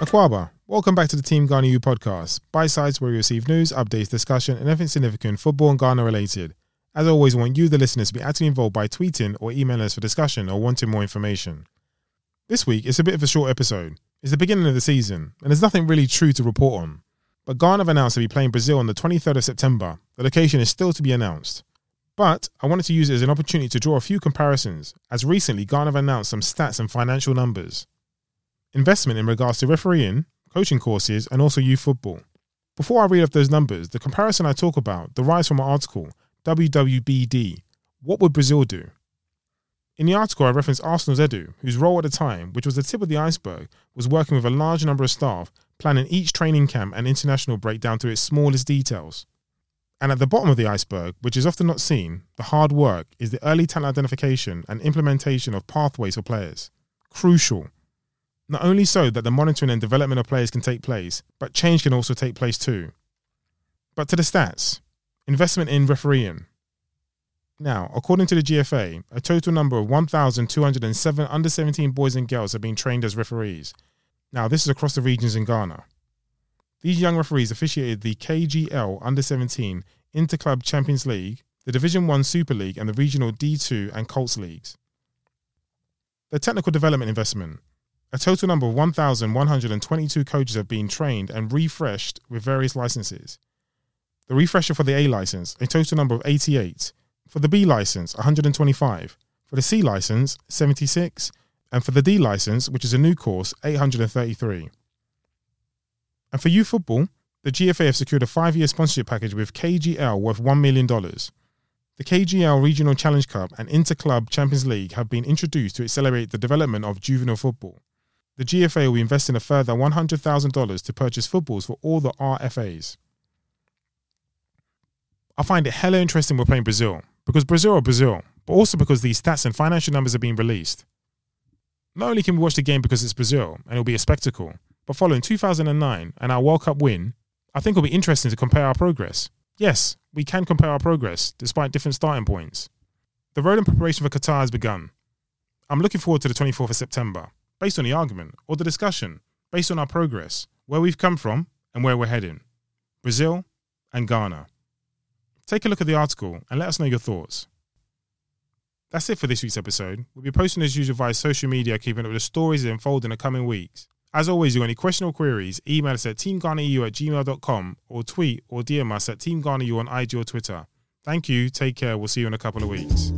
Akwaba, welcome back to the Team Ghana U podcast, by sites where you receive news, updates, discussion, and anything significant football and Ghana related. As always, we want you, the listeners, to be actively involved by tweeting or emailing us for discussion or wanting more information. This week, it's a bit of a short episode. It's the beginning of the season, and there's nothing really true to report on. But Ghana have announced to be playing Brazil on the 23rd of September. The location is still to be announced. But I wanted to use it as an opportunity to draw a few comparisons, as recently Ghana have announced some stats and financial numbers. Investment in regards to refereeing, coaching courses, and also youth football. Before I read off those numbers, the comparison I talk about derives from an article, WWBD What Would Brazil Do? In the article, I reference Arsenal's Edu, whose role at the time, which was the tip of the iceberg, was working with a large number of staff, planning each training camp and international break down to its smallest details. And at the bottom of the iceberg, which is often not seen, the hard work is the early talent identification and implementation of pathways for players. Crucial not only so that the monitoring and development of players can take place, but change can also take place too. But to the stats investment in refereeing. Now, according to the GFA, a total number of 1,207 under 17 boys and girls have been trained as referees. Now, this is across the regions in Ghana. These young referees officiated the KGL Under 17 Interclub Champions League, the Division 1 Super League, and the regional D2 and Colts leagues. The technical development investment a total number of 1,122 coaches have been trained and refreshed with various licenses. The refresher for the A license, a total number of 88. For the B license, 125. For the C license, 76. And for the D license, which is a new course, 833. And for youth football, the GFA have secured a five year sponsorship package with KGL worth $1 million. The KGL Regional Challenge Cup and Interclub Champions League have been introduced to accelerate the development of juvenile football. The GFA will be investing a further $100,000 to purchase footballs for all the RFAs. I find it hella interesting we're playing Brazil, because Brazil are Brazil, but also because these stats and financial numbers are being released. Not only can we watch the game because it's Brazil and it'll be a spectacle, but following 2009 and our World Cup win, I think it'll be interesting to compare our progress. Yes, we can compare our progress despite different starting points. The road in preparation for Qatar has begun. I'm looking forward to the 24th of September based on the argument or the discussion, based on our progress, where we've come from and where we're heading. Brazil and Ghana. Take a look at the article and let us know your thoughts. That's it for this week's episode. We'll be posting as usual via social media, keeping up with the stories that unfold in the coming weeks. As always, if you got any questions or queries, email us at teamghanaeu at gmail.com or tweet or DM us at teamghanaeu on IG or Twitter. Thank you, take care, we'll see you in a couple of weeks.